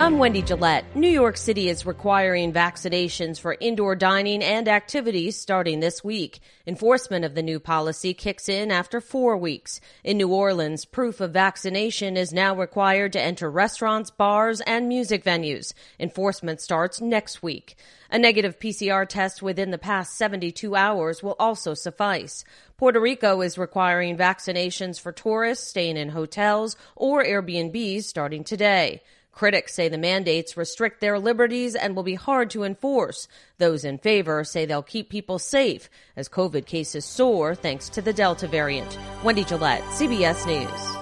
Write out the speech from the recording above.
I'm Wendy Gillette. New York City is requiring vaccinations for indoor dining and activities starting this week. Enforcement of the new policy kicks in after four weeks. In New Orleans, proof of vaccination is now required to enter restaurants, bars, and music venues. Enforcement starts next week. A negative PCR test within the past 72 hours will also suffice. Puerto Rico is requiring vaccinations for tourists staying in hotels or Airbnbs starting today. Critics say the mandates restrict their liberties and will be hard to enforce. Those in favor say they'll keep people safe as COVID cases soar thanks to the Delta variant. Wendy Gillette, CBS News.